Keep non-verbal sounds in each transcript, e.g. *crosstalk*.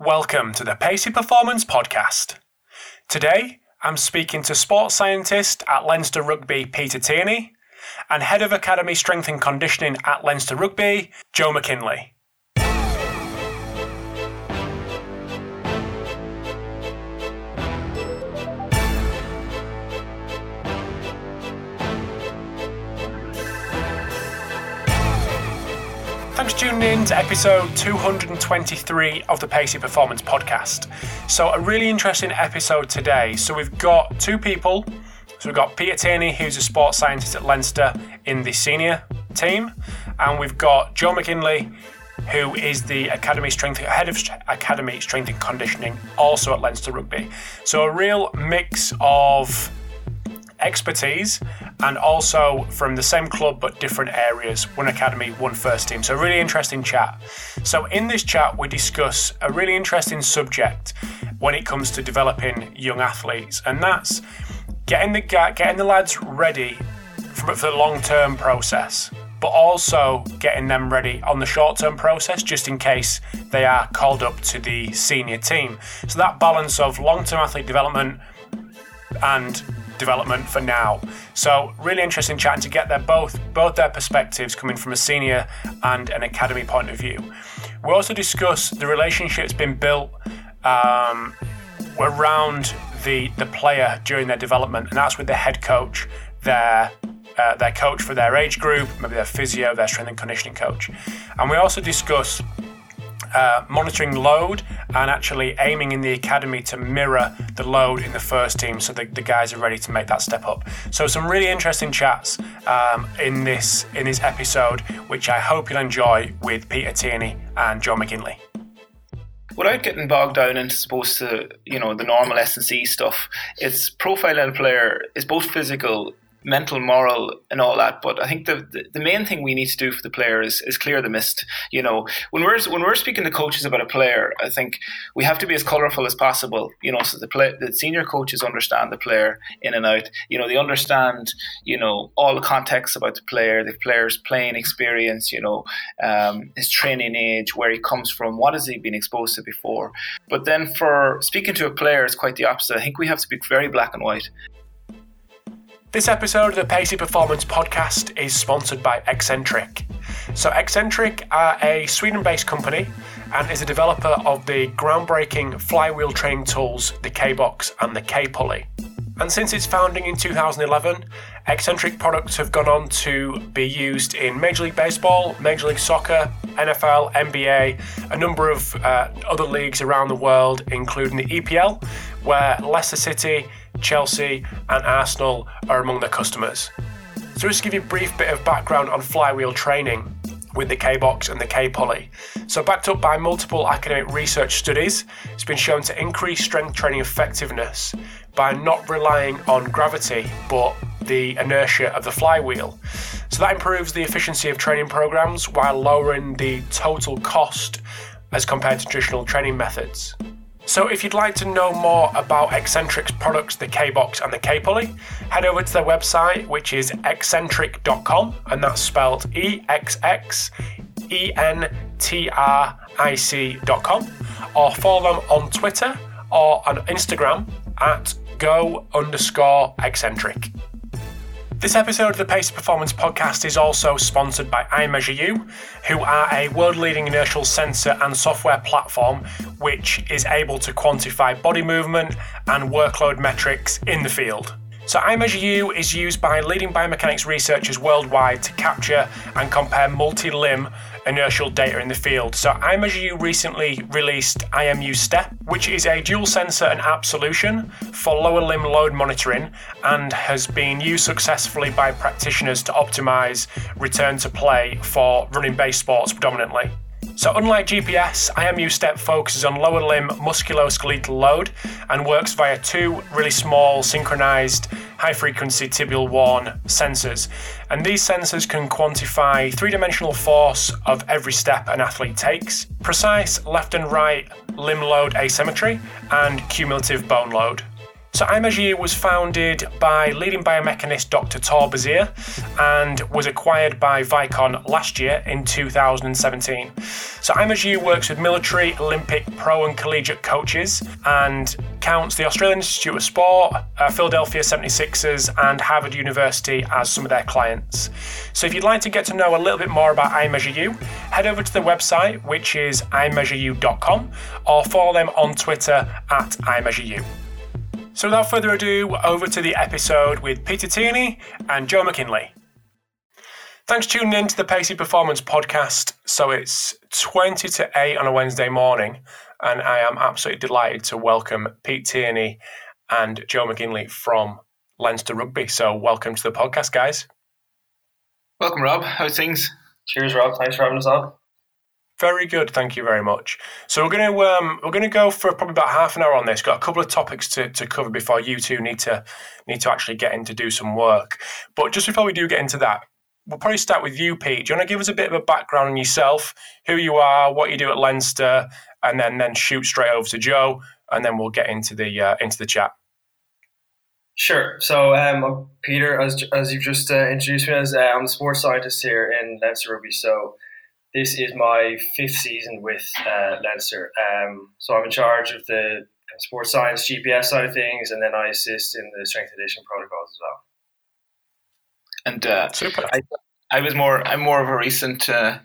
Welcome to the Pacey Performance Podcast. Today, I'm speaking to sports scientist at Leinster Rugby, Peter Tierney, and head of Academy Strength and Conditioning at Leinster Rugby, Joe McKinley. Tuning in to episode 223 of the Pacey Performance Podcast. So, a really interesting episode today. So, we've got two people. So, we've got Peter Tierney, who's a sports scientist at Leinster in the senior team, and we've got Joe McKinley, who is the Academy Strength head of Academy Strength and Conditioning, also at Leinster Rugby. So, a real mix of expertise and also from the same club but different areas one academy one first team. So really interesting chat. So in this chat we discuss a really interesting subject when it comes to developing young athletes and that's getting the getting the lads ready for, for the long-term process but also getting them ready on the short-term process just in case they are called up to the senior team. So that balance of long-term athlete development and development for now. So really interesting chatting to get their both both their perspectives coming from a senior and an academy point of view. We also discuss the relationships being built um, around the the player during their development, and that's with the head coach, their uh, their coach for their age group, maybe their physio, their strength and conditioning coach, and we also discuss uh, monitoring load and actually aiming in the academy to mirror the load in the first team so the, the guys are ready to make that step up. So some really interesting chats um, in this in this episode, which I hope you'll enjoy with Peter Tierney and John McKinley without getting bogged down into supposed to you know the normal S and C stuff, it's profiling a player is both physical mental, moral, and all that. But I think the, the, the main thing we need to do for the player is, is clear the mist. You know, when we're when we're speaking to coaches about a player, I think we have to be as colourful as possible. You know, so the play, the senior coaches understand the player in and out. You know, they understand you know all the context about the player, the player's playing experience. You know, um, his training age, where he comes from, what has he been exposed to before. But then for speaking to a player, it's quite the opposite. I think we have to be very black and white. This episode of the Pacey Performance podcast is sponsored by Exxentric. So, Exxentric are a Sweden based company and is a developer of the groundbreaking flywheel training tools, the K Box and the K Pulley. And since its founding in 2011, Exxentric products have gone on to be used in Major League Baseball, Major League Soccer, NFL, NBA, a number of uh, other leagues around the world, including the EPL, where Leicester City, Chelsea, and Arsenal are among their customers. So, just to give you a brief bit of background on flywheel training with the K box and the K pulley. So, backed up by multiple academic research studies, it's been shown to increase strength training effectiveness by not relying on gravity but the inertia of the flywheel. So, that improves the efficiency of training programs while lowering the total cost as compared to traditional training methods. So if you'd like to know more about Exxentric's products, the K-Box and the K-Pulley, head over to their website, which is exxentric.com, and that's spelled E-X-X-E-N-T-R-I-C.com, or follow them on Twitter or on Instagram at go underscore exxentric. This episode of the Pacey Performance Podcast is also sponsored by iMeasureU, who are a world leading inertial sensor and software platform which is able to quantify body movement and workload metrics in the field. So, iMeasureU is used by leading biomechanics researchers worldwide to capture and compare multi limb inertial data in the field. So iMeasureU recently released IMU Step, which is a dual sensor and app solution for lower limb load monitoring and has been used successfully by practitioners to optimize return to play for running based sports predominantly. So, unlike GPS, IMU Step focuses on lower limb musculoskeletal load and works via two really small synchronized high frequency tibial worn sensors. And these sensors can quantify three dimensional force of every step an athlete takes, precise left and right limb load asymmetry, and cumulative bone load. So iMeasure was founded by leading biomechanist Dr. Thor Besier and was acquired by Vicon last year in 2017. So iMeasure works with military, Olympic, pro and collegiate coaches and counts the Australian Institute of Sport, uh, Philadelphia 76ers and Harvard University as some of their clients. So if you'd like to get to know a little bit more about iMeasureU, head over to the website which is imeasureu.com or follow them on Twitter at iMeasureU. So without further ado, over to the episode with Peter Tierney and Joe McKinley. Thanks for tuning in to the Pacey Performance podcast. So it's 20 to 8 on a Wednesday morning, and I am absolutely delighted to welcome Pete Tierney and Joe McKinley from Leinster Rugby. So welcome to the podcast, guys. Welcome, Rob. How's things? Cheers, Rob. Thanks for having us on. Very good, thank you very much. So we're going to um, we're going to go for probably about half an hour on this. Got a couple of topics to, to cover before you two need to need to actually get in to do some work. But just before we do get into that, we'll probably start with you, Pete. Do you want to give us a bit of a background on yourself, who you are, what you do at Leinster, and then then shoot straight over to Joe, and then we'll get into the uh, into the chat. Sure. So, um, Peter, as as you've just uh, introduced me as, uh, I'm a sports scientist here in Leinster Rugby. So this is my fifth season with uh, Leinster. Um, so I'm in charge of the sports science GPS side of things, and then I assist in the strength addition protocols as well. And uh, Super. I, I was more. I'm more of a recent, uh,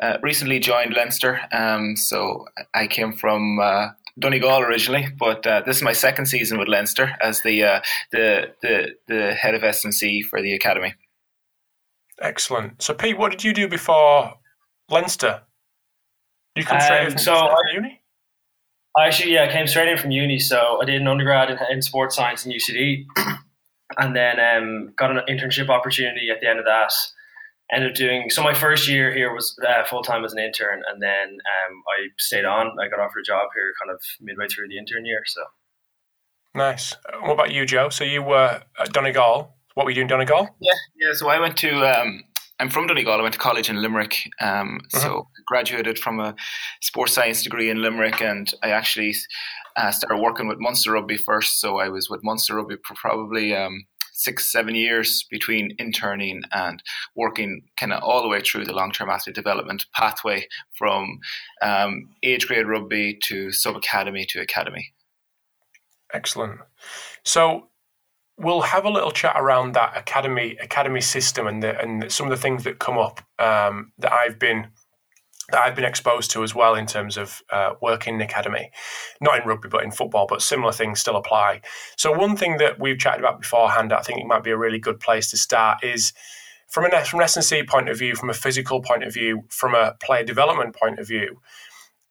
uh, recently joined Leinster. Um, so I came from uh, Donegal originally, but uh, this is my second season with Leinster as the uh, the the the head of S&C for the academy. Excellent. So Pete, what did you do before Leinster. You come straight um, from, so I, uni? Actually, yeah, I came straight in from uni. So I did an undergrad in, in sports science in UCD, *clears throat* and then um, got an internship opportunity at the end of that. Ended up doing so. My first year here was uh, full time as an intern, and then um, I stayed on. I got offered a job here, kind of midway through the intern year. So nice. What about you, Joe? So you were at Donegal. What were you doing, Donegal? Yeah, yeah. So I went to um, I'm from Donegal. I went to college in Limerick. Um, uh-huh. So graduated from a sports science degree in Limerick, and I actually uh, started working with Munster Rugby first. So I was with Munster Rugby for probably um, six, seven years between interning and working kind of all the way through the long term athlete development pathway from um, age grade rugby to sub academy to academy. Excellent. So we'll have a little chat around that academy academy system and the, and some of the things that come up um, that I've been that I've been exposed to as well in terms of uh, working in academy, not in rugby but in football, but similar things still apply. So one thing that we've chatted about beforehand, I think it might be a really good place to start is from an from an S&C point of view, from a physical point of view, from a player development point of view,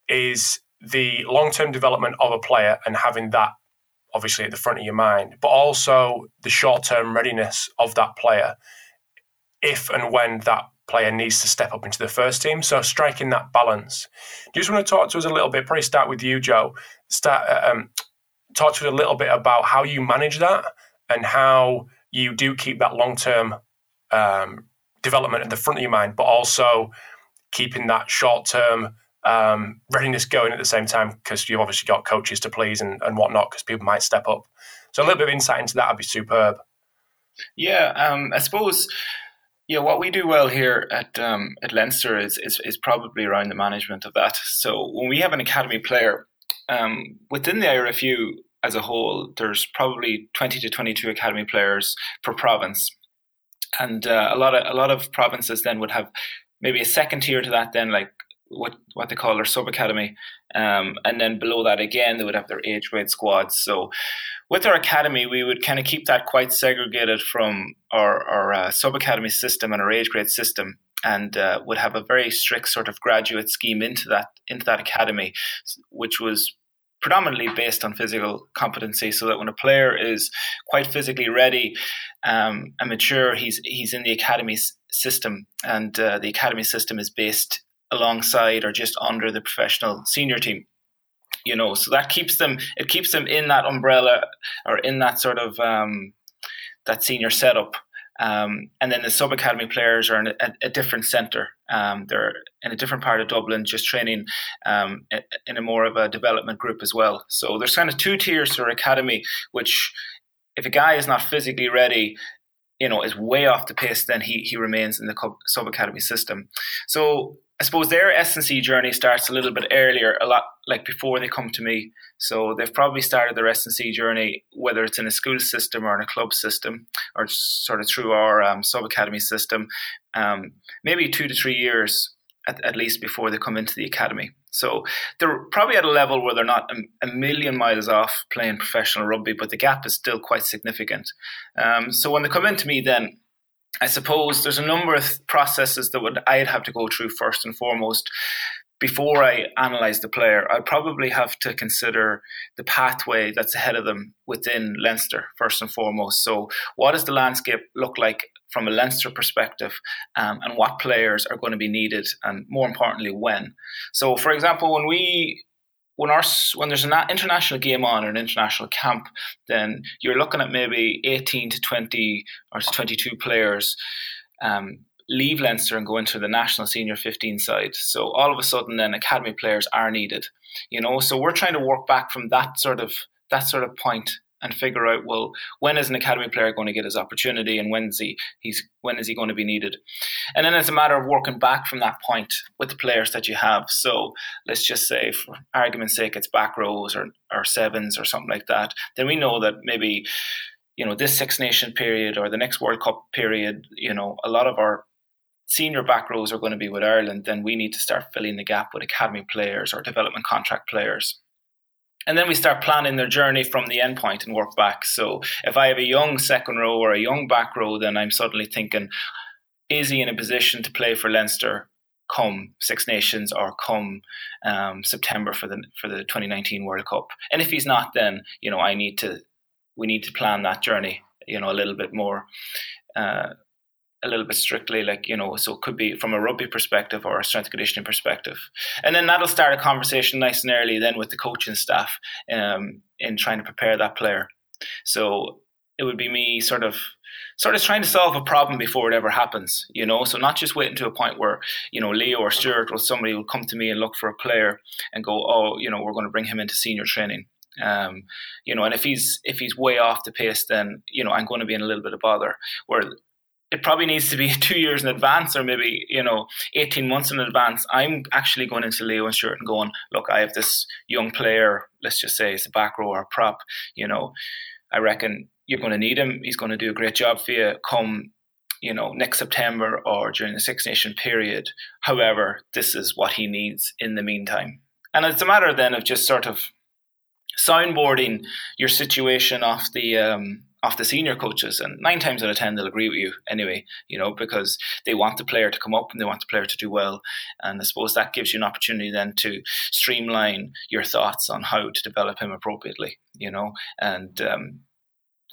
is the long term development of a player and having that obviously at the front of your mind, but also the short term readiness of that player if and when that player needs to step up into the first team. So striking that balance. Do you just want to talk to us a little bit? Probably start with you, Joe. Start uh, um, talk to us a little bit about how you manage that and how you do keep that long term um, development at the front of your mind, but also keeping that short term um, readiness going at the same time because you've obviously got coaches to please and, and whatnot because people might step up. So a little bit of insight into that would be superb. Yeah, um, I suppose. Yeah, what we do well here at um, at Leinster is, is is probably around the management of that. So when we have an academy player um, within the IRFU as a whole, there's probably twenty to twenty two academy players per province, and uh, a lot of a lot of provinces then would have maybe a second tier to that. Then like what what they call their sub academy, um, and then below that again they would have their age grade squads. So with our academy, we would kind of keep that quite segregated from our our uh, sub academy system and our age grade system, and uh, would have a very strict sort of graduate scheme into that into that academy, which was predominantly based on physical competency, so that when a player is quite physically ready um, and mature, he's he's in the academy system, and uh, the academy system is based alongside or just under the professional senior team you know so that keeps them it keeps them in that umbrella or in that sort of um, that senior setup um, and then the sub academy players are in a, a different center Um, they're in a different part of Dublin, just training um, in a more of a development group as well. So there's kind of two tiers our academy, which if a guy is not physically ready, you know, is way off the pace, then he he remains in the sub academy system. So I suppose their S&C journey starts a little bit earlier, a lot like before they come to me. So they've probably started their S&C journey, whether it's in a school system or in a club system, or sort of through our um, sub academy system, um, maybe two to three years at, at, least before they come into the academy. So they're probably at a level where they're not a, a million miles off playing professional rugby, but the gap is still quite significant. Um, so when they come into me, then I suppose there's a number of processes that would I'd have to go through first and foremost before I analyze the player. I'd probably have to consider the pathway that's ahead of them within Leinster first and foremost. So, what does the landscape look like from a Leinster perspective, um, and what players are going to be needed, and more importantly, when? So, for example, when we when our when there's an international game on or an international camp, then you're looking at maybe 18 to 20 or to 22 players um, leave Leinster and go into the national senior 15 side. So all of a sudden, then academy players are needed. You know, so we're trying to work back from that sort of that sort of point and figure out well when is an academy player going to get his opportunity and when's he he's when is he going to be needed? And then it's a matter of working back from that point with the players that you have. So let's just say for argument's sake it's back rows or, or sevens or something like that then we know that maybe you know this six nation period or the next world cup period you know a lot of our senior back rows are going to be with ireland then we need to start filling the gap with academy players or development contract players and then we start planning their journey from the endpoint and work back. So if I have a young second row or a young back row, then I'm suddenly thinking, is he in a position to play for Leinster come Six Nations or come um, September for the for the 2019 World Cup? And if he's not, then you know I need to we need to plan that journey, you know, a little bit more. Uh, a little bit strictly, like, you know, so it could be from a rugby perspective or a strength conditioning perspective. And then that'll start a conversation nice and early then with the coaching staff um, in trying to prepare that player. So it would be me sort of sort of trying to solve a problem before it ever happens, you know. So not just waiting to a point where, you know, Leo or Stuart or somebody will come to me and look for a player and go, oh, you know, we're going to bring him into senior training. Um, you know, and if he's if he's way off the pace, then you know I'm going to be in a little bit of bother. Where it probably needs to be *laughs* two years in advance or maybe you know 18 months in advance. I'm actually going into leo and Stuart and going look i have this young player let's just say it's a back row or a prop you know i reckon you're going to need him. He's going to do a great job for you come you know next september or during the six nation period. However this is what he needs in the meantime. And it's a matter then of just sort of soundboarding your situation off the um, off the senior coaches, and nine times out of ten they'll agree with you anyway. You know because they want the player to come up and they want the player to do well, and I suppose that gives you an opportunity then to streamline your thoughts on how to develop him appropriately. You know, and um,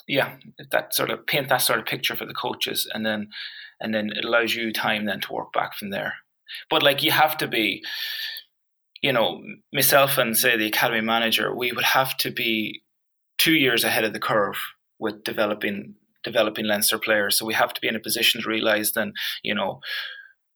yeah, that sort of paint that sort of picture for the coaches, and then and then it allows you time then to work back from there. But like you have to be, you know, myself and say the academy manager, we would have to be two years ahead of the curve with developing developing Leinster players. So we have to be in a position to realise then, you know,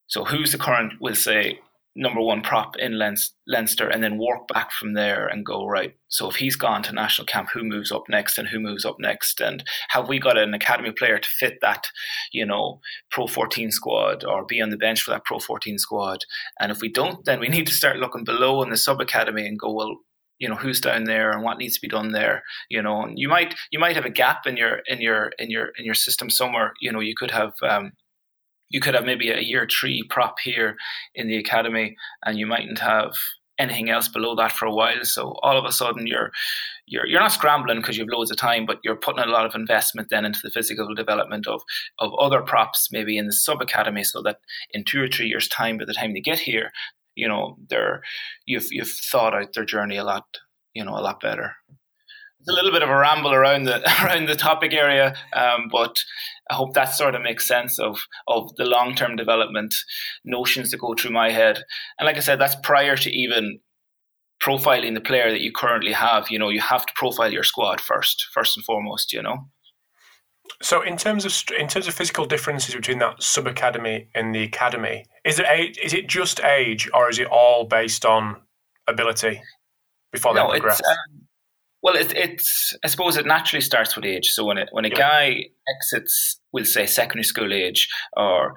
so who's the current, we'll say, number one prop in Leinster, and then work back from there and go, right, so if he's gone to national camp, who moves up next and who moves up next? And have we got an academy player to fit that, you know, Pro 14 squad or be on the bench for that Pro 14 squad? And if we don't, then we *laughs* need to start looking below in the sub academy and go, well, you know who's down there and what needs to be done there you know and you might you might have a gap in your in your in your in your system somewhere you know you could have um, you could have maybe a year three prop here in the academy and you mightn't have anything else below that for a while. So all of a sudden you're you're you're not scrambling because you have loads of time but you're putting a lot of investment then into the physical development of of other props maybe in the sub academy so that in two or three years time by the time they get here you know they're you've you've thought out their journey a lot you know a lot better. It's a little bit of a ramble around the *laughs* around the topic area um, but I hope that sort of makes sense of of the long term development notions that go through my head. And like I said that's prior to even profiling the player that you currently have. You know you have to profile your squad first first and foremost you know So, in terms of in terms of physical differences between that sub academy and the academy, is it age, is it just age, or is it all based on ability before no, they progress? Um, well, it, it's I suppose it naturally starts with age. So when it, when a yeah. guy exits, we'll say secondary school age, or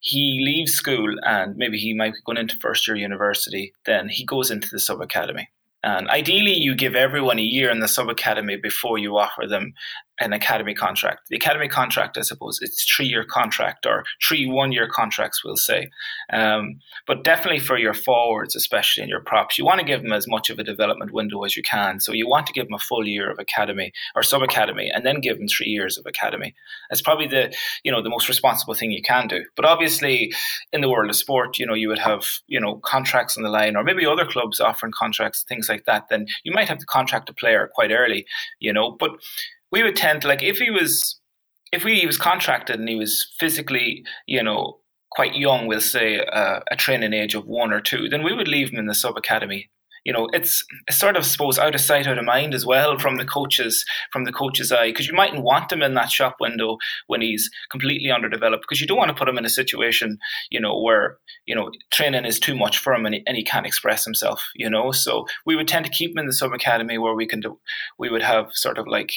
he leaves school and maybe he might be going into first year university, then he goes into the sub academy. And ideally, you give everyone a year in the sub academy before you offer them an academy contract. The academy contract, I suppose, it's three year contract or three one year contracts, we'll say. Um, but definitely for your forwards, especially in your props, you want to give them as much of a development window as you can. So you want to give them a full year of academy or sub academy, and then give them three years of academy. That's probably the you know the most responsible thing you can do. But obviously, in the world of sport, you know you would have you know contracts on the line, or maybe other clubs offering contracts, things like that. Then you might have to contract a player quite early, you know, but we would tend to like if he was if we, he was contracted and he was physically, you know, quite young, we'll say uh, a training age of one or two, then we would leave him in the sub academy. You know, it's, sort of, suppose, out of sight, out of mind as well from the coaches, from the coach's eye, because you mightn't want him in that shop window when he's completely underdeveloped, because you don't want to put him in a situation, you know, where you know training is too much for him and he, and he can't express himself. You know, so we would tend to keep him in the sub academy where we can do, we would have sort of like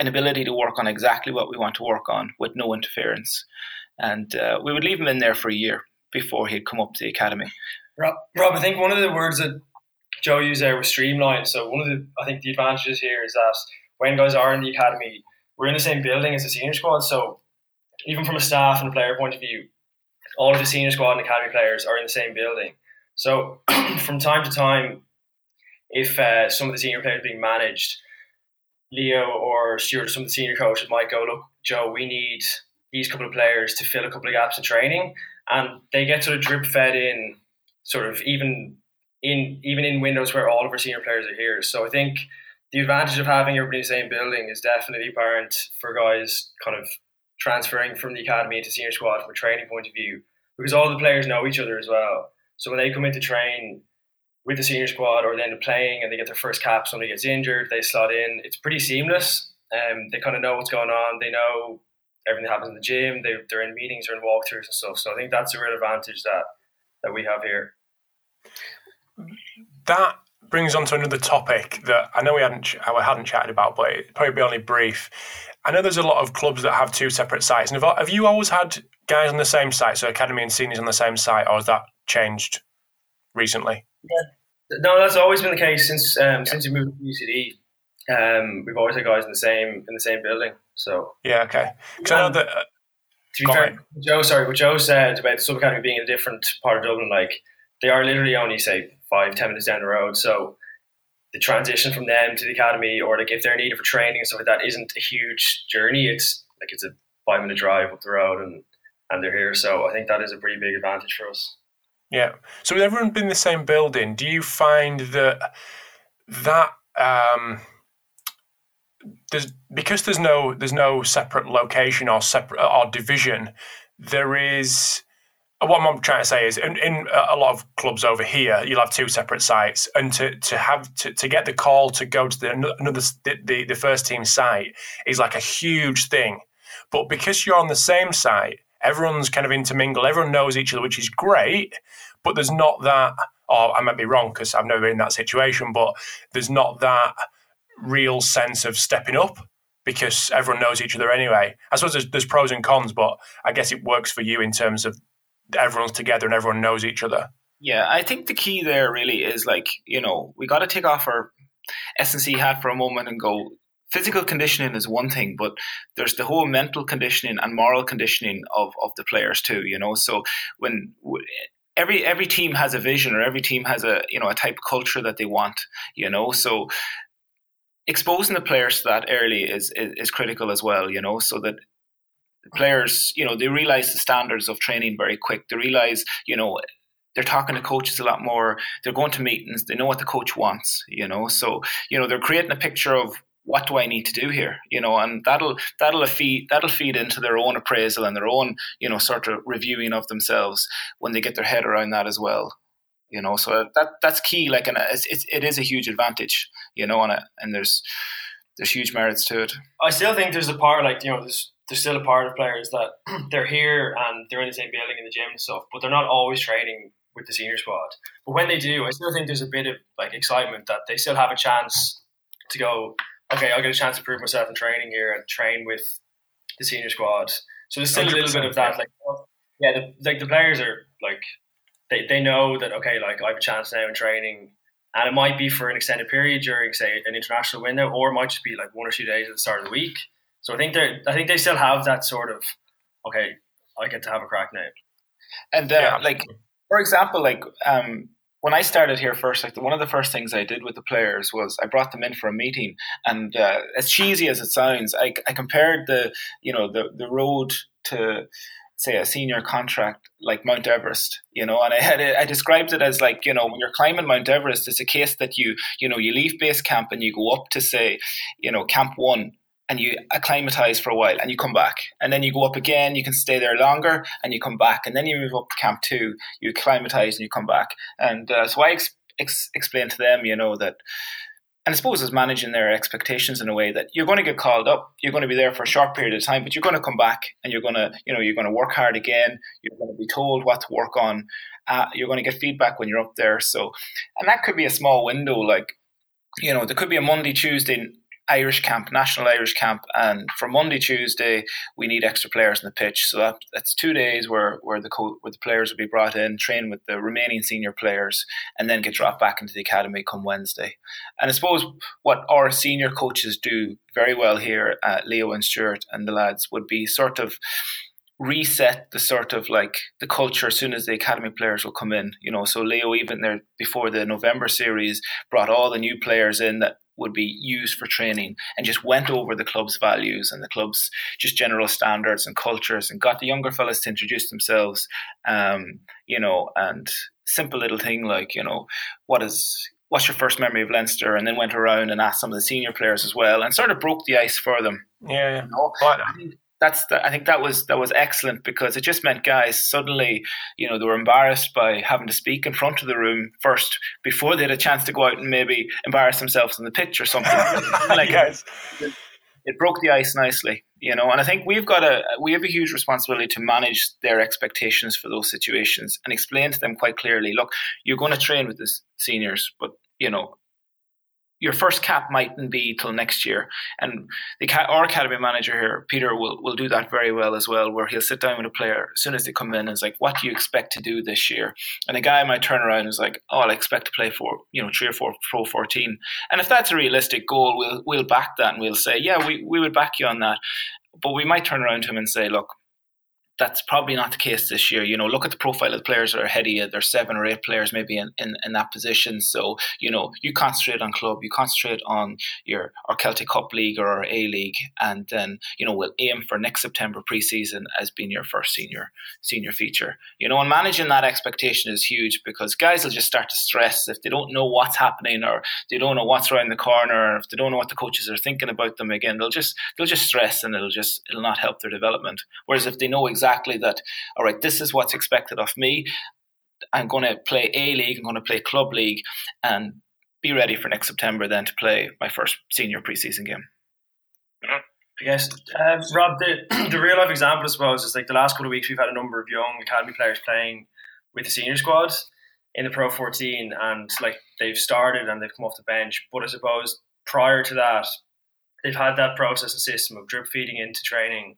an ability to work on exactly what we want to work on with no interference. And uh, we would leave him in there for a year before he'd come up to the academy. Rob, Rob, I think one of the words that Joe used there was streamline. So one of the, I think the advantages here is that when guys are in the academy, we're in the same building as the senior squad. So even from a staff and a player point of view, all of the senior squad and academy players are in the same building. So *clears throat* from time to time, if uh, some of the senior players being managed, Leo or Stuart some of the senior coaches might go, look, Joe, we need these couple of players to fill a couple of gaps in training, and they get sort of drip fed in, sort of even in even in windows where all of our senior players are here. So I think the advantage of having everybody in the same building is definitely apparent for guys kind of transferring from the academy into senior squad from a training point of view, because all the players know each other as well. So when they come in to train, with the senior squad or then playing and they get their first cap, somebody gets injured, they slot in. It's pretty seamless. Um, they kind of know what's going on. They know everything that happens in the gym. They, they're in meetings or in walkthroughs and stuff. So I think that's a real advantage that that we have here. That brings on to another topic that I know we hadn't I hadn't chatted about, but it probably be only brief. I know there's a lot of clubs that have two separate sites. And have, have you always had guys on the same site, so academy and seniors on the same site, or has that changed recently? Yeah. No, that's always been the case since um, yeah. since we moved to UCD. Um, we've always had guys in the same in the same building. So yeah, okay. Because I know that. Uh, to be fair, Joe, sorry, what Joe said about the sub academy being in a different part of Dublin, like they are literally only say five, ten minutes down the road. So the transition from them to the academy, or like if they're needed for training and stuff like that, isn't a huge journey. It's like it's a five minute drive up the road, and and they're here. So I think that is a pretty big advantage for us. Yeah. So with everyone being in the same building, do you find that that um, there's because there's no there's no separate location or separate or division, there is what I'm trying to say is in, in, a lot of clubs over here, you'll have two separate sites, and to, to have to, to get the call to go to the another the, the first team site is like a huge thing. But because you're on the same site, everyone's kind of intermingled, everyone knows each other, which is great, but there's not that, or I might be wrong because I've never been in that situation, but there's not that real sense of stepping up because everyone knows each other anyway. I suppose there's, there's pros and cons, but I guess it works for you in terms of everyone's together and everyone knows each other. Yeah, I think the key there really is like, you know, we got to take off our S&C hat for a moment and go, physical conditioning is one thing, but there's the whole mental conditioning and moral conditioning of, of the players too. You know, so when every every team has a vision or every team has a you know a type of culture that they want. You know, so exposing the players to that early is, is, is critical as well. You know, so that players you know they realize the standards of training very quick. They realize you know they're talking to coaches a lot more. They're going to meetings. They know what the coach wants, you know. So, you know, they're creating a picture of what do I need to do here? You know, and that'll that'll feed that'll feed into their own appraisal and their own you know sort of reviewing of themselves when they get their head around that as well. You know, so that that's key. Like, and it's, it's it is a huge advantage. You know, and and there's there's huge merits to it. I still think there's a part like you know there's they're still a part of players that *clears throat* they're here and they're in the same building in the gym and stuff, but they're not always training with the senior squad. But when they do, I still think there's a bit of like excitement that they still have a chance to go. Okay, I'll get a chance to prove myself in training here and train with the senior squad. So there's still a little bit of that. Like, yeah, the, like the players are like they, they know that okay, like I have a chance now in training, and it might be for an extended period during say an international window, or it might just be like one or two days at the start of the week. So I think they I think they still have that sort of okay, I get to have a crack now. And uh, yeah. like for example, like um, when I started here first, like one of the first things I did with the players was I brought them in for a meeting, and uh, as cheesy as it sounds, I, I compared the you know the the road to say a senior contract like Mount Everest, you know, and I had I described it as like you know when you're climbing Mount Everest, it's a case that you you know you leave base camp and you go up to say you know camp one and you acclimatize for a while and you come back and then you go up again you can stay there longer and you come back and then you move up to camp two you acclimatize and you come back and uh, so i ex- ex- explain to them you know that and I suppose it's managing their expectations in a way that you're going to get called up, you're going to be there for a short period of time, but you're going to come back and you're going to, you know, you're going to work hard again. You're going to be told what to work on. Uh, you're going to get feedback when you're up there. So, and that could be a small window, like, you know, there could be a Monday, Tuesday Irish camp, national Irish camp, and for Monday, Tuesday, we need extra players on the pitch. So that, that's two days where where the co- where the players will be brought in, train with the remaining senior players, and then get dropped back into the academy come Wednesday. And I suppose what our senior coaches do very well here, at Leo and Stuart and the lads, would be sort of reset the sort of like the culture as soon as the academy players will come in you know so leo even there before the november series brought all the new players in that would be used for training and just went over the club's values and the club's just general standards and cultures and got the younger fellas to introduce themselves um, you know and simple little thing like you know what is what's your first memory of Leinster and then went around and asked some of the senior players as well and sort of broke the ice for them yeah, yeah. You know? That's the, I think that was that was excellent because it just meant guys suddenly you know they were embarrassed by having to speak in front of the room first before they had a chance to go out and maybe embarrass themselves on the pitch or something *laughs* like yes. it, it broke the ice nicely you know and I think we've got a we have a huge responsibility to manage their expectations for those situations and explain to them quite clearly look you're going to train with the seniors but you know your first cap mightn't be till next year. And the our academy manager here, Peter, will, will do that very well as well, where he'll sit down with a player as soon as they come in and is like, what do you expect to do this year? And a guy might turn around and is like, oh, I expect to play for, you know, three or four pro 14. And if that's a realistic goal, we'll, we'll back that and we'll say, yeah, we, we would back you on that. But we might turn around to him and say, look, that's probably not the case this year. You know, look at the profile of the players that are ahead of you. There's seven or eight players maybe in, in, in that position. So, you know, you concentrate on club, you concentrate on your our Celtic Cup League or our A League, and then, you know, we'll aim for next September preseason as being your first senior senior feature. You know, and managing that expectation is huge because guys will just start to stress if they don't know what's happening or they don't know what's around the corner, or if they don't know what the coaches are thinking about them again, they'll just they'll just stress and it'll just it'll not help their development. Whereas if they know exactly exactly that, all right, this is what's expected of me. I'm going to play A League, I'm going to play Club League, and be ready for next September then to play my first senior preseason game. Guess, uh, Rob, the, *clears throat* the real life example, I suppose, is like the last couple of weeks we've had a number of young academy players playing with the senior squad in the Pro 14, and like they've started and they've come off the bench. But I suppose prior to that, they've had that process and system of drip feeding into training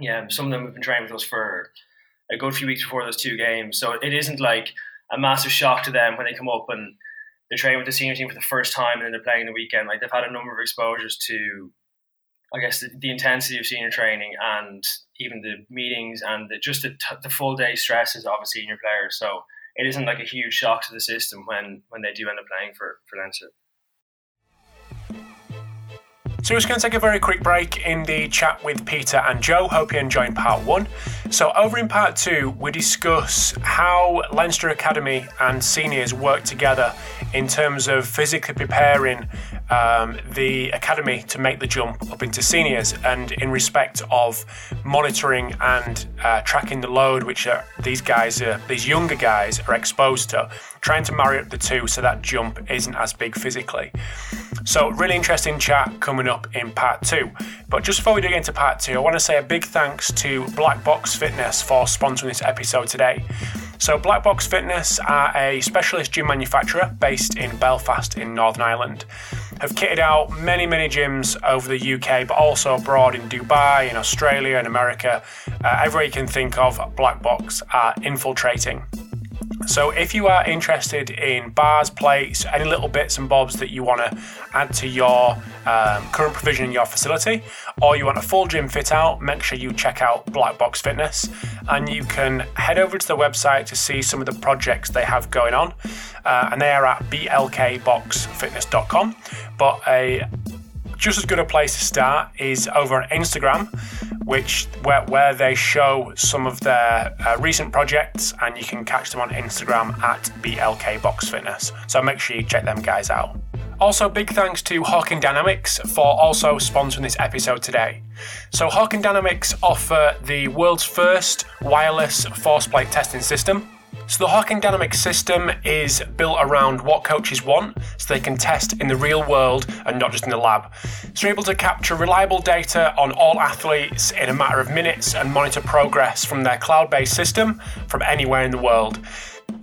yeah, some of them have been training with us for a good few weeks before those two games. So it isn't like a massive shock to them when they come up and they're training with the senior team for the first time and then they're playing the weekend. Like they've had a number of exposures to, I guess, the, the intensity of senior training and even the meetings and the, just the, the full day stresses of a senior player. So it isn't like a huge shock to the system when when they do end up playing for for Leinster. So we're just going to take a very quick break in the chat with Peter and Joe. Hope you enjoyed part one. So over in part two, we discuss how Leinster Academy and seniors work together in terms of physically preparing um, the academy to make the jump up into seniors, and in respect of monitoring and uh, tracking the load, which are, these guys, are, these younger guys, are exposed to, trying to marry up the two so that jump isn't as big physically. So, really interesting chat coming up in part two. But just before we dig into part two, I want to say a big thanks to Black Box Fitness for sponsoring this episode today. So, Black Box Fitness are a specialist gym manufacturer based in Belfast in Northern Ireland. Have kitted out many, many gyms over the UK, but also abroad in Dubai, in Australia, and America. Uh, everywhere you can think of, Black Box are infiltrating. So, if you are interested in bars, plates, any little bits and bobs that you want to add to your um, current provision in your facility, or you want a full gym fit out, make sure you check out Black Box Fitness. And you can head over to the website to see some of the projects they have going on. Uh, and they are at blkboxfitness.com. But a just as good a place to start is over on Instagram, which where, where they show some of their uh, recent projects, and you can catch them on Instagram at BLK Box Fitness. So make sure you check them guys out. Also, big thanks to Hawkin Dynamics for also sponsoring this episode today. So, Hawkin Dynamics offer the world's first wireless force plate testing system. So the Hawkin Dynamics system is built around what coaches want so they can test in the real world and not just in the lab. So you're able to capture reliable data on all athletes in a matter of minutes and monitor progress from their cloud-based system from anywhere in the world.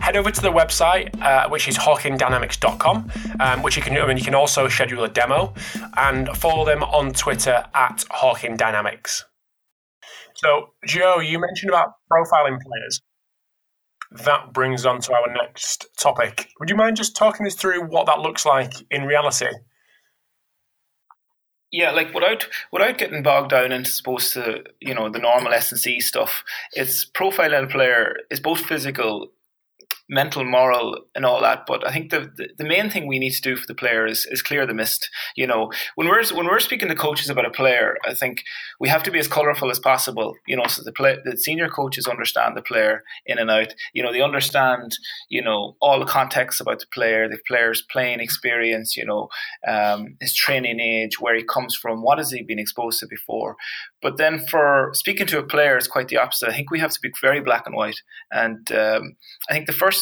head over to the website, uh, which is hawkindynamics.com, um, which you can, I mean, you can also schedule a demo and follow them on Twitter at Hawkin Dynamics. So, Joe, you mentioned about profiling players. That brings on to our next topic. Would you mind just talking us through what that looks like in reality? Yeah, like without without getting bogged down into supposed to you know the normal S and C stuff, it's profiling a player is both physical mental, moral, and all that. But I think the, the, the main thing we need to do for the player is, is clear the mist. You know, when we're when we're speaking to coaches about a player, I think we have to be as colourful as possible. You know, so the play, the senior coaches understand the player in and out. You know, they understand you know all the context about the player, the player's playing experience. You know, um, his training age, where he comes from, what has he been exposed to before. But then for speaking to a player, it's quite the opposite. I think we have to be very black and white. And um, I think the first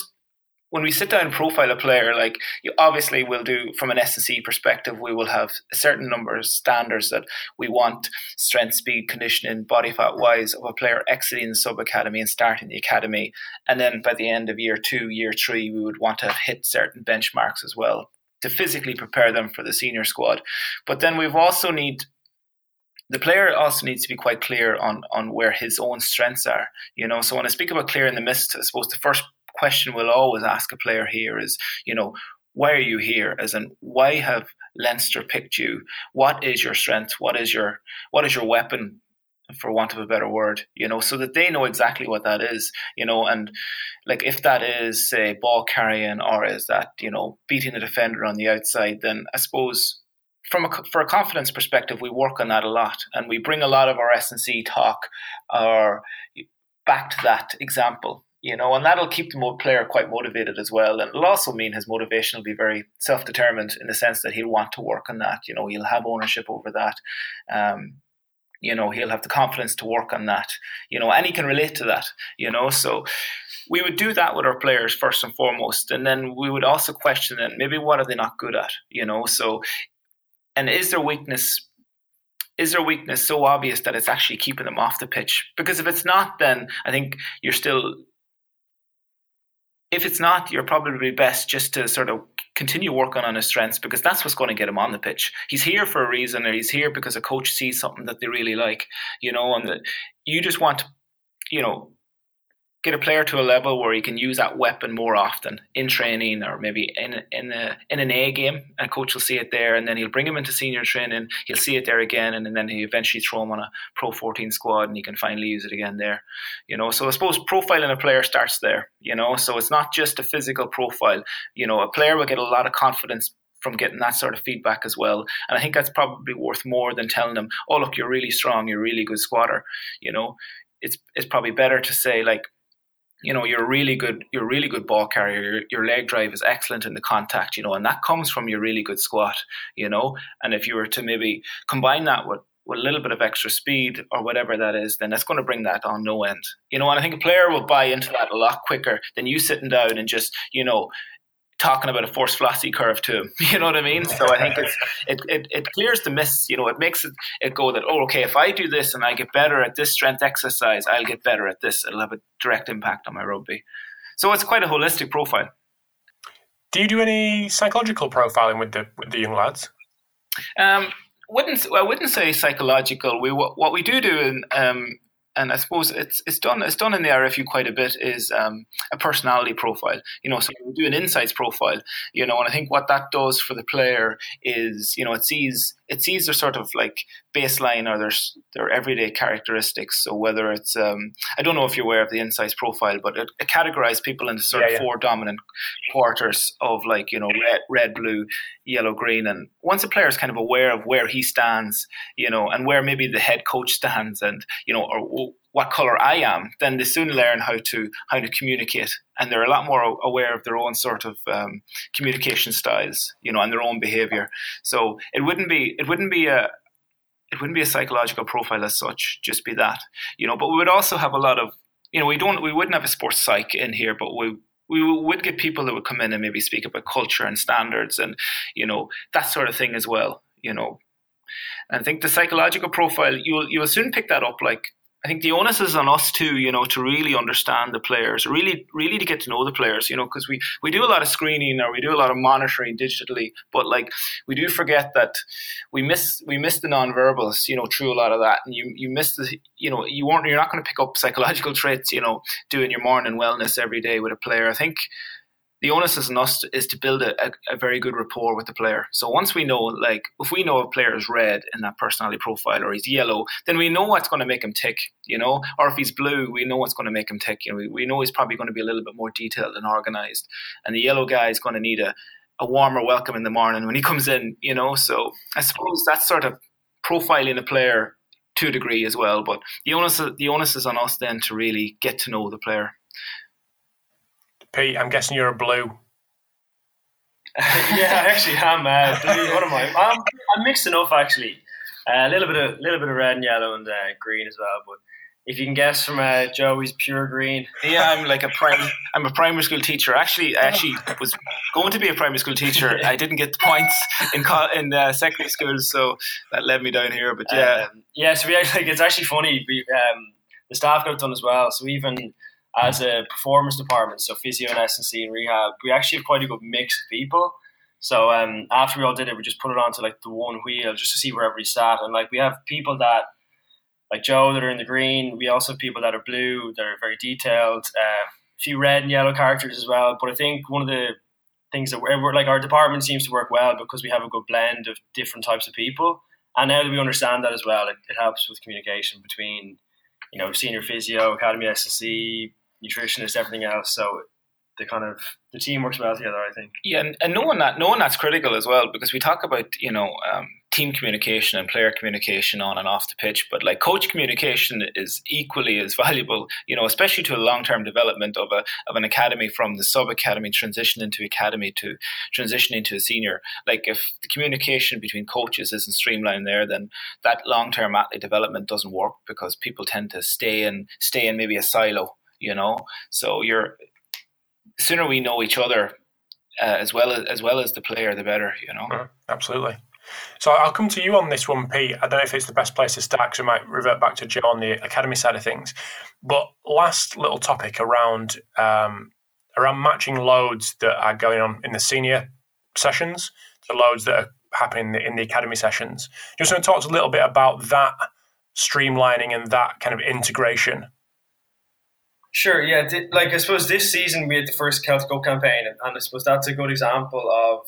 when we sit down and profile a player, like you obviously will do from an S&C perspective, we will have a certain number of standards that we want strength, speed, conditioning, body fat wise of a player exiting the sub academy and starting the academy. And then by the end of year two, year three, we would want to have hit certain benchmarks as well to physically prepare them for the senior squad. But then we've also need the player also needs to be quite clear on on where his own strengths are. You know, so when I speak about clear in the mist, I suppose the first question we'll always ask a player here is, you know, why are you here? As in, why have Leinster picked you? What is your strength? What is your what is your weapon? For want of a better word, you know, so that they know exactly what that is, you know, and like if that is say ball carrying or is that you know beating the defender on the outside, then I suppose from a, for a confidence perspective, we work on that a lot, and we bring a lot of our S and C talk or back to that example you know, and that'll keep the player quite motivated as well. And it'll also mean his motivation will be very self determined in the sense that he'll want to work on that. You know, he'll have ownership over that. Um, you know, he'll have the confidence to work on that. You know, and he can relate to that. You know, so we would do that with our players first and foremost, and then we would also question them. Maybe what are they not good at? You know, so and is their weakness is their weakness so obvious that it's actually keeping them off the pitch? Because if it's not, then I think you're still if it's not, you're probably best just to sort of continue working on his strengths because that's what's going to get him on the pitch. He's here for a reason, or he's here because a coach sees something that they really like, you know, and that you just want, you know, get a player to a level where he can use that weapon more often in training or maybe in in a in an A game and coach will see it there and then he'll bring him into senior training he'll see it there again and, and then he eventually throw him on a pro 14 squad and he can finally use it again there you know so I suppose profiling a player starts there you know so it's not just a physical profile you know a player will get a lot of confidence from getting that sort of feedback as well. And I think that's probably worth more than telling them, "Oh, look, you're really strong. You're a really good squatter." You know, it's it's probably better to say like, you know you're really good you're really good ball carrier your, your leg drive is excellent in the contact you know and that comes from your really good squat you know and if you were to maybe combine that with with a little bit of extra speed or whatever that is, then that's going to bring that on no end. You know, and I think a player will buy into that a lot quicker than you sitting down and just, you know, talking about a force velocity curve to him. *laughs* You know what I mean? So I think it's, it, it, it clears the miss. You know, it makes it, it go that, oh, okay, if I do this and I get better at this strength exercise, I'll get better at this. It'll have a direct impact on my rugby. So it's quite a holistic profile. Do you do any psychological profiling with the with the young lads? Um, wouldn't I wouldn't say psychological. We what we do do in um, and I suppose it's it's done it's done in the RFU quite a bit is um, a personality profile. You know, so we do an insights profile. You know, and I think what that does for the player is you know it sees it sees their sort of like baseline or their their everyday characteristics. So whether it's um, I don't know if you're aware of the insights profile, but it, it categorizes people into sort yeah, of yeah. four dominant quarters of like you know red, red, blue, yellow, green, and once a player is kind of aware of where he stands, you know, and where maybe the head coach stands, and you know, or what color I am, then they soon learn how to how to communicate, and they're a lot more aware of their own sort of um, communication styles, you know, and their own behavior. So it wouldn't be it wouldn't be a it wouldn't be a psychological profile as such, just be that, you know. But we would also have a lot of, you know, we don't we wouldn't have a sports psych in here, but we we would get people that would come in and maybe speak about culture and standards and you know that sort of thing as well you know and I think the psychological profile you'll you'll soon pick that up like I think the onus is on us too, you know, to really understand the players, really, really to get to know the players, you know, because we, we do a lot of screening or we do a lot of monitoring digitally, but like we do forget that we miss we miss the non-verbals, you know, through a lot of that, and you you miss the, you know, you weren't you're not going to pick up psychological traits, you know, doing your morning wellness every day with a player. I think the onus is on us is to build a, a, a, very good rapport with the player. So once we know, like, if we know a player is red in that personality profile or he's yellow, then we know what's going to make him tick, you know. Or if he's blue, we know what's going to make him tick. You know, we, we know he's probably going to be a little bit more detailed and organized. And the yellow guy is going to need a, a warmer welcome in the morning when he *laughs* comes in, you know. So I suppose that's sort of profiling a player to a degree as well. But the onus the onus is on us then to really get to know the player. Pete, I'm guessing you're a blue. *laughs* yeah, I actually am. Uh, blue. What am I? I'm, I'm mixed enough actually. Uh, a little bit of little bit of red and yellow and uh, green as well. But if you can guess from uh, Joey's pure green. Yeah, I'm like a prime. I'm a primary school teacher. Actually, I actually was going to be a primary school teacher. I didn't get the points in in uh, secondary school, so that led me down here. But yeah, um, yeah. So we actually, like, it's actually funny. We um, the staff got done as well. So even as a performance department, so physio and S&C and rehab, we actually have quite a good mix of people. So um, after we all did it, we just put it onto like the one wheel just to see where everybody sat. And like we have people that, like Joe, that are in the green. We also have people that are blue, that are very detailed. Uh, a few red and yellow characters as well. But I think one of the things that we're, like our department seems to work well because we have a good blend of different types of people. And now that we understand that as well, it, it helps with communication between, you know, senior physio, academy S&C, nutritionist, everything else. So the kind of the team works well together. I think. Yeah, and, and knowing that knowing that's critical as well because we talk about you know um, team communication and player communication on and off the pitch, but like coach communication is equally as *laughs* valuable. You know, especially to a long term development of a of an academy from the sub academy transition into academy to transition into a senior. Like if the communication between coaches isn't streamlined there, then that long term athlete development doesn't work because people tend to stay in stay in maybe a silo you know. So you're the sooner we know each other uh, as well as as well as the player, the better, you know. Mm, absolutely. So I'll come to you on this one, Pete. I don't know if it's the best place to start because we might revert back to Joe on the academy side of things. But last little topic around um, around matching loads that are going on in the senior sessions to loads that are happening in the, in the academy sessions. Just want to talk a little bit about that streamlining and that kind of integration Sure, yeah. Like I suppose this season we had the first Celtic Cup campaign, and I suppose that's a good example of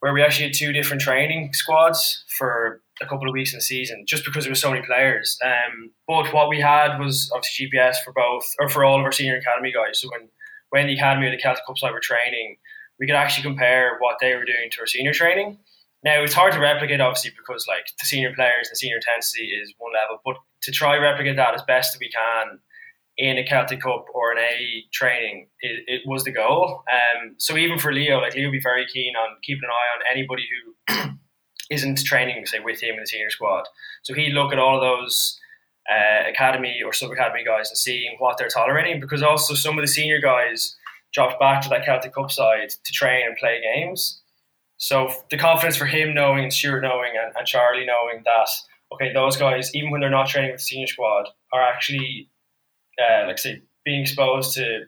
where we actually had two different training squads for a couple of weeks in the season, just because there were so many players. Um, but what we had was obviously GPS for both, or for all of our senior academy guys. So when when the academy or the Celtic Cup side were training, we could actually compare what they were doing to our senior training. Now it's hard to replicate, obviously, because like the senior players and the senior intensity is one level, but to try replicate that as best that we can in a Celtic Cup or an A training, it, it was the goal. Um, so even for Leo, like Leo would be very keen on keeping an eye on anybody who *clears throat* isn't training, say, with him in the senior squad. So he'd look at all of those uh, academy or sub academy guys and seeing what they're tolerating, because also some of the senior guys dropped back to that Celtic Cup side to train and play games. So the confidence for him knowing and Stuart knowing and, and Charlie knowing that okay, those guys, even when they're not training with the senior squad, are actually uh, like say being exposed to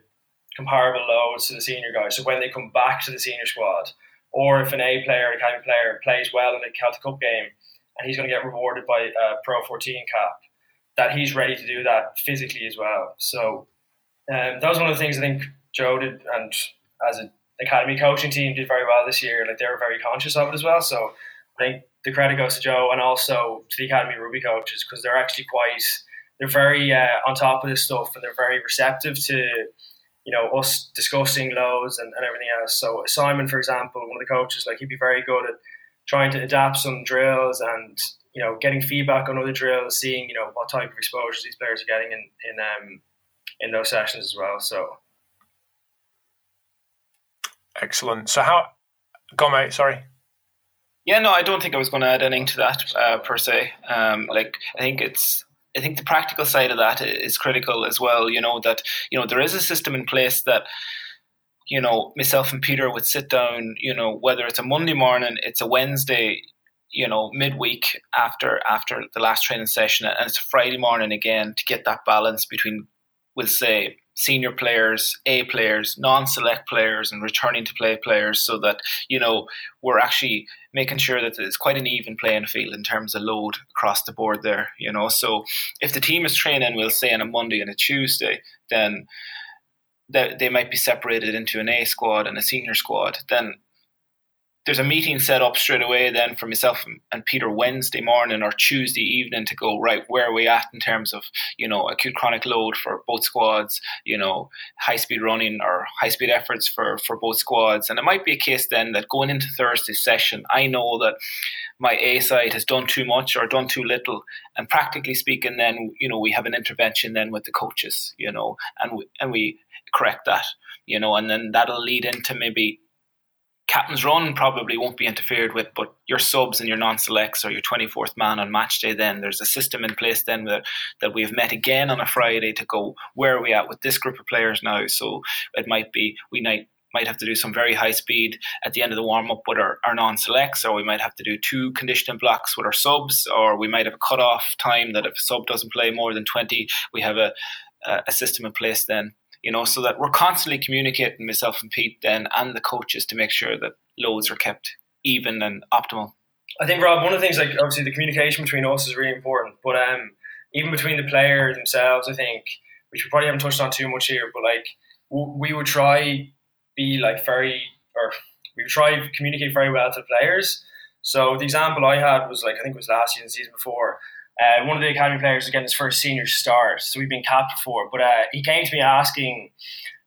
comparable loads to the senior guys. So when they come back to the senior squad, or if an A player, an academy player plays well in a Celtic Cup game, and he's going to get rewarded by a Pro 14 cap, that he's ready to do that physically as well. So um, that was one of the things I think Joe did, and as an academy coaching team did very well this year. Like they were very conscious of it as well. So I think the credit goes to Joe and also to the academy rugby coaches because they're actually quite they're very uh, on top of this stuff and they're very receptive to you know us discussing loads and, and everything else. So Simon, for example, one of the coaches, like he'd be very good at trying to adapt some drills and you know getting feedback on other drills, seeing you know what type of exposures these players are getting in in um, in those sessions as well. So excellent. So how, go mate. Sorry. Yeah, no, I don't think I was going to add anything to that uh, per se. Um, like, I think it's I think the practical side of that is critical as well. You know that you know there is a system in place that you know myself and Peter would sit down. You know whether it's a Monday morning, it's a Wednesday, you know midweek after after the last training session, and it's a Friday morning again to get that balance between, we'll say, senior players, A players, non-select players, and returning to play players, so that you know we're actually making sure that it's quite an even playing field in terms of load across the board there. You know, so if the team is training, we'll say on a Monday and a Tuesday, then that they might be separated into an A squad and a senior squad. Then there's a meeting set up straight away then for myself and Peter Wednesday morning or Tuesday evening to go right where are we at in terms of you know acute chronic load for both squads you know high speed running or high speed efforts for for both squads? And it might be a case then that going into Thursday's session I know that my A side has done too much or done too little. And practically speaking then you know we have an intervention then with the coaches you know and we, and we correct that you know and then that'll lead into maybe captain's run probably won't be interfered with, but your subs and your non-selects or your 24th man on match day, then there's a system in place then that, that we've met again on a Friday to go, where are we at with this group of players now? So it might be, we might might have to do some very high speed at the end of the warm up with our, our non selects, or we might have to do two conditioning blocks with our subs, or we might have a cut off time that if a sub doesn't play more than 20, we have a, a system in place then you know, so that we're constantly communicating myself and Pete then and the coaches to make sure that loads are kept even and optimal. I think Rob, one of the things like obviously the communication between us is really important, but um, even between the players themselves, I think which we probably haven't touched on too much here, but like we would try be like very or we would try communicate very well to the players. So the example I had was like I think it was last year and the season before. Uh, one of the academy players was getting his first senior start, so we've been capped before. But uh, he came to me asking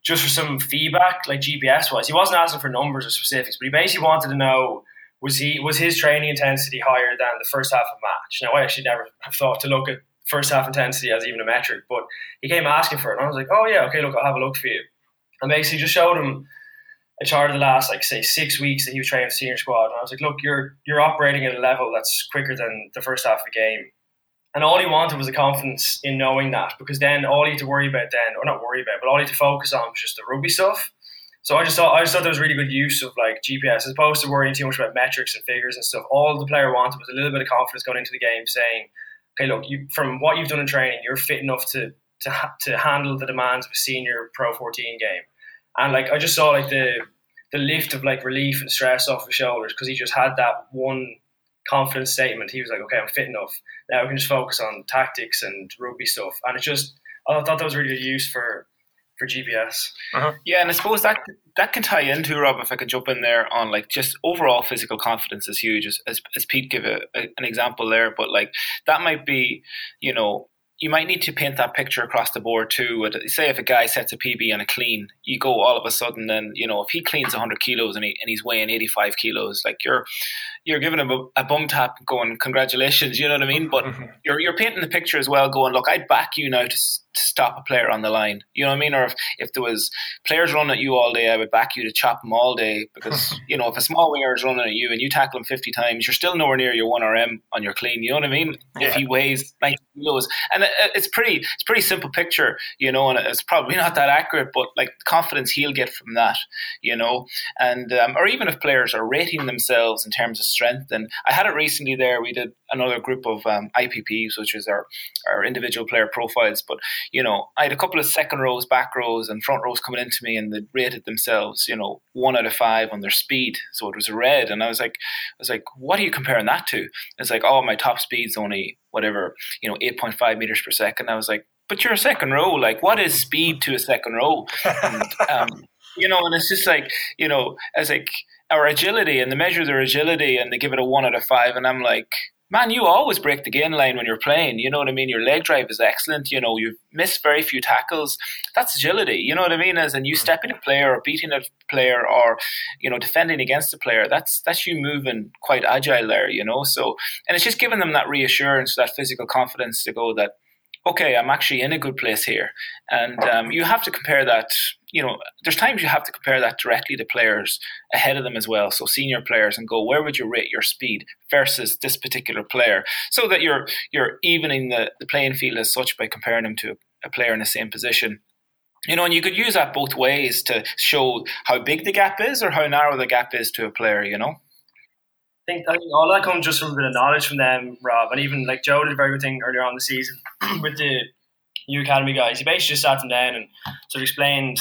just for some feedback, like GPS wise. He wasn't asking for numbers or specifics, but he basically wanted to know was he was his training intensity higher than the first half of match. Now I actually never have thought to look at first half intensity as even a metric, but he came asking for it, and I was like, oh yeah, okay, look, I'll have a look for you. And basically just showed him a chart of the last like say six weeks that he was training senior squad, and I was like, look, you're you're operating at a level that's quicker than the first half of the game and all he wanted was the confidence in knowing that, because then all he had to worry about then, or not worry about, but all he had to focus on was just the rugby stuff. So I just thought I just thought there was really good use of like GPS as opposed to worrying too much about metrics and figures and stuff. All the player wanted was a little bit of confidence going into the game, saying, "Okay, look, you from what you've done in training, you're fit enough to to to handle the demands of a senior Pro 14 game." And like I just saw like the the lift of like relief and stress off his shoulders because he just had that one confidence statement. He was like, okay, I'm fit enough. Now we can just focus on tactics and rugby stuff. And it just, I thought that was really good use for for GPS. Uh-huh. Yeah, and I suppose that that can tie into Rob. If I could jump in there on like just overall physical confidence is huge, as as, as Pete gave a, a, an example there. But like that might be, you know, you might need to paint that picture across the board too. Say if a guy sets a PB and a clean, you go all of a sudden, and you know if he cleans 100 kilos and, he, and he's weighing 85 kilos, like you're you're giving him a, a bum tap, going congratulations, you know what I mean? But mm-hmm. you're you're painting the picture as well, going look, I'd back you now to, to stop a player on the line, you know what I mean? Or if, if there was players running at you all day, I would back you to chop them all day because *laughs* you know if a small winger is running at you and you tackle him 50 times, you're still nowhere near your one RM on your clean, you know what I mean? Yeah. If he weighs 90 kilos, and it's pretty it's pretty simple picture, you know, and it's probably *laughs* not that accurate, but like confidence he'll get from that, you know, and um, or even if players are rating themselves in terms of strength. And I had it recently there. We did another group of um, IPPs, which is our, our individual player profiles. But, you know, I had a couple of second rows, back rows, and front rows coming into me, and they rated themselves, you know, one out of five on their speed. So it was red. And I was like, I was like, what are you comparing that to? It's like, oh, my top speed's only whatever, you know, 8.5 meters per second. I was like, but you're a second row. Like, what is speed to a second row? And, *laughs* um, you know, and it's just like, you know, as like, our agility and they measure their agility and they give it a one out of five. And I'm like, man, you always break the gain line when you're playing. You know what I mean? Your leg drive is excellent. You know, you've missed very few tackles. That's agility. You know what I mean? As in you stepping a player or beating a player or, you know, defending against a player. That's that's you moving quite agile there, you know. So and it's just giving them that reassurance, that physical confidence to go that okay, I'm actually in a good place here. And um, you have to compare that, you know, there's times you have to compare that directly to players ahead of them as well. So senior players and go, where would you rate your speed versus this particular player? So that you're you're evening the, the playing field as such by comparing them to a player in the same position. You know, and you could use that both ways to show how big the gap is or how narrow the gap is to a player, you know? I think, I think all that comes just from a bit of knowledge from them, Rob, and even like Joe did a very good thing earlier on the season *clears throat* with the new academy guys. He basically just sat them down and sort of explained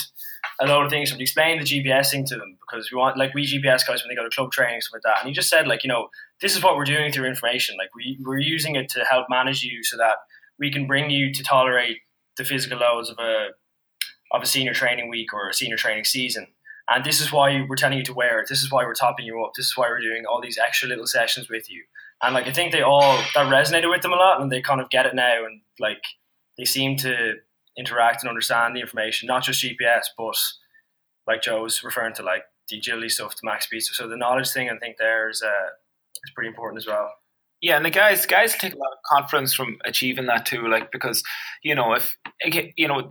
a lot of things. He explained the GPS thing to them because we want like we GPS guys when they go to club training stuff like that. And he just said like you know this is what we're doing through information. Like we we're using it to help manage you so that we can bring you to tolerate the physical loads of a of a senior training week or a senior training season. And this is why we're telling you to wear it. This is why we're topping you up. This is why we're doing all these extra little sessions with you. And like I think they all that resonated with them a lot, and they kind of get it now, and like they seem to interact and understand the information, not just GPS, but like Joe was referring to, like the agility stuff, the max speed. So the knowledge thing, I think there is uh, is pretty important as well. Yeah, and the guys guys take a lot of confidence from achieving that too. Like because you know if you know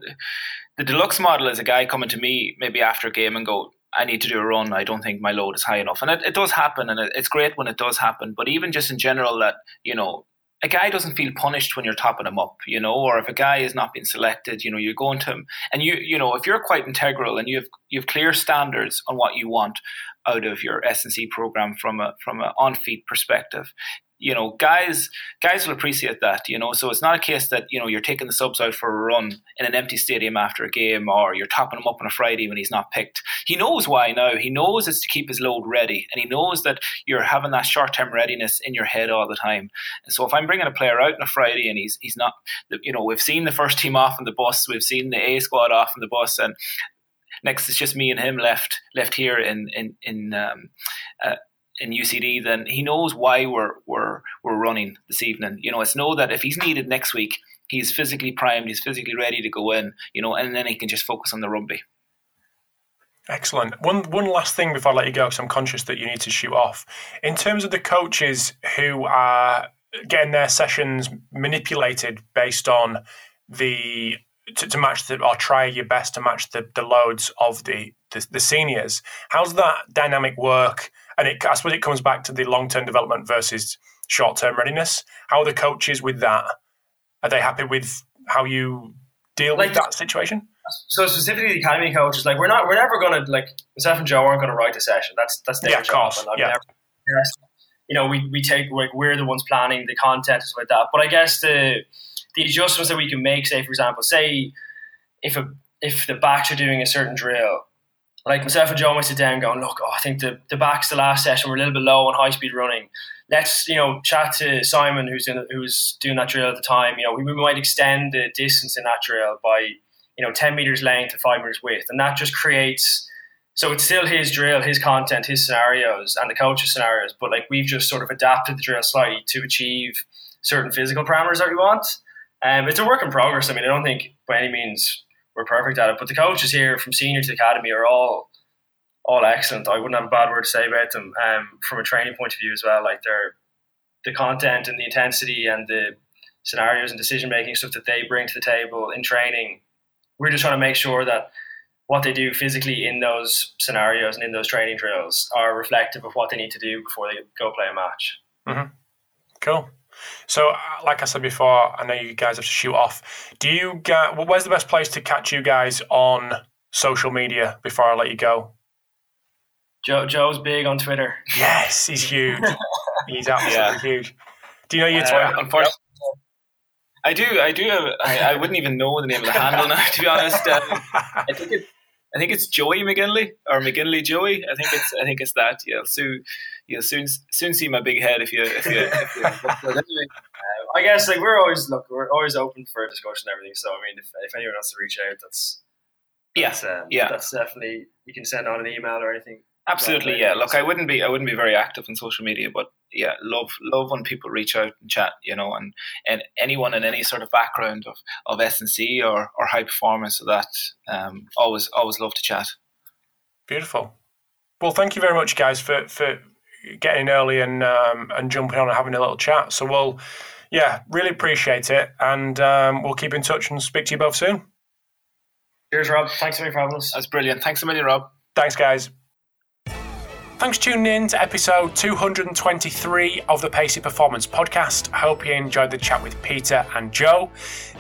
the deluxe model is a guy coming to me maybe after a game and go, I need to do a run. I don't think my load is high enough, and it, it does happen, and it, it's great when it does happen. But even just in general, that you know, a guy doesn't feel punished when you're topping him up, you know, or if a guy is not being selected, you know, you're going to him, and you, you know, if you're quite integral and you have you have clear standards on what you want out of your S and C program from a from an on feet perspective, you know, guys guys will appreciate that, you know. So it's not a case that, you know, you're taking the subs out for a run in an empty stadium after a game or you're topping him up on a Friday when he's not picked. He knows why now. He knows it's to keep his load ready and he knows that you're having that short term readiness in your head all the time. And so if I'm bringing a player out on a Friday and he's he's not you know, we've seen the first team off on the bus, we've seen the A squad off on the bus and next it's just me and him left left here in in in um, uh, in UCD, then he knows why we're we're we're running this evening. You know, it's know that if he's needed next week, he's physically primed, he's physically ready to go in. You know, and then he can just focus on the rugby. Excellent. One one last thing before I let you go, because I'm conscious that you need to shoot off. In terms of the coaches who are getting their sessions manipulated based on the to, to match the or try your best to match the, the loads of the, the, the seniors. How's that dynamic work? And it, I suppose it comes back to the long term development versus short term readiness. How are the coaches with that? Are they happy with how you deal like, with that situation? So specifically, the academy coaches, like we're not, we're never going to like myself and Joe aren't going to write a session. That's that's their yeah, job. And yeah. Never, you know, we, we take like we're the ones planning the content and stuff like that. But I guess the the adjustments that we can make, say for example, say if a if the backs are doing a certain drill, like myself and Joe might sit down going, look, oh, I think the, the backs the last session We're a little bit low on high speed running. Let's, you know, chat to Simon who's in, who's doing that drill at the time. You know, we, we might extend the distance in that drill by you know, 10 meters length and five meters width. And that just creates, so it's still his drill, his content, his scenarios, and the coach's scenarios, but like we've just sort of adapted the drill slightly to achieve certain physical parameters that we want. Um, it's a work in progress. I mean, I don't think by any means we're perfect at it, but the coaches here from senior to academy are all all excellent. I wouldn't have a bad word to say about them um, from a training point of view as well. Like they're the content and the intensity and the scenarios and decision making stuff that they bring to the table in training. We're just trying to make sure that what they do physically in those scenarios and in those training drills are reflective of what they need to do before they go play a match. Mm-hmm. Cool. So, uh, like I said before, I know you guys have to shoot off. Do you get? Where's the best place to catch you guys on social media before I let you go? Joe Joe's big on Twitter. Yes, he's *laughs* huge. he's absolutely yeah. huge. Do you know your uh, Twitter? unfortunately, I do. I do. Have, I, I wouldn't even know the name of the handle now. To be honest, um, I think it. I think it's Joey McGinley or McGinley Joey. I think it's. I think it's that. You'll soon. You'll soon soon see my big head if you. If you. If you uh, *laughs* I guess like we're always look. We're always open for discussion and everything. So I mean, if, if anyone wants to reach out, that's. That's, yeah. Um, yeah. That's definitely. You can send on an email or anything. Absolutely, yeah. Look, I wouldn't be I wouldn't be very active on social media, but yeah, love love when people reach out and chat, you know, and and anyone in any sort of background of of S and C or or high performance, so that um, always always love to chat. Beautiful. Well, thank you very much, guys, for for getting early and um, and jumping on and having a little chat. So we'll, yeah, really appreciate it, and um, we'll keep in touch and speak to you both soon. Cheers, Rob. Thanks so much for having us. That's brilliant. Thanks a million, Rob. Thanks, guys. Thanks for tuning in to episode 223 of the Pacey Performance Podcast. Hope you enjoyed the chat with Peter and Joe.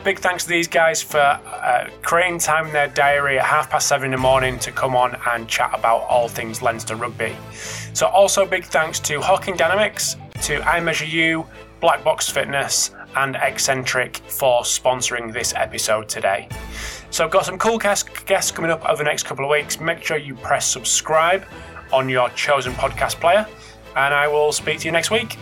Big thanks to these guys for uh, creating time in their diary at half past seven in the morning to come on and chat about all things Leinster rugby. So, also big thanks to Hawkin Dynamics, to iMeasureU, Black Box Fitness, and Exxentric for sponsoring this episode today. So, I've got some cool guests coming up over the next couple of weeks. Make sure you press subscribe on your chosen podcast player. And I will speak to you next week.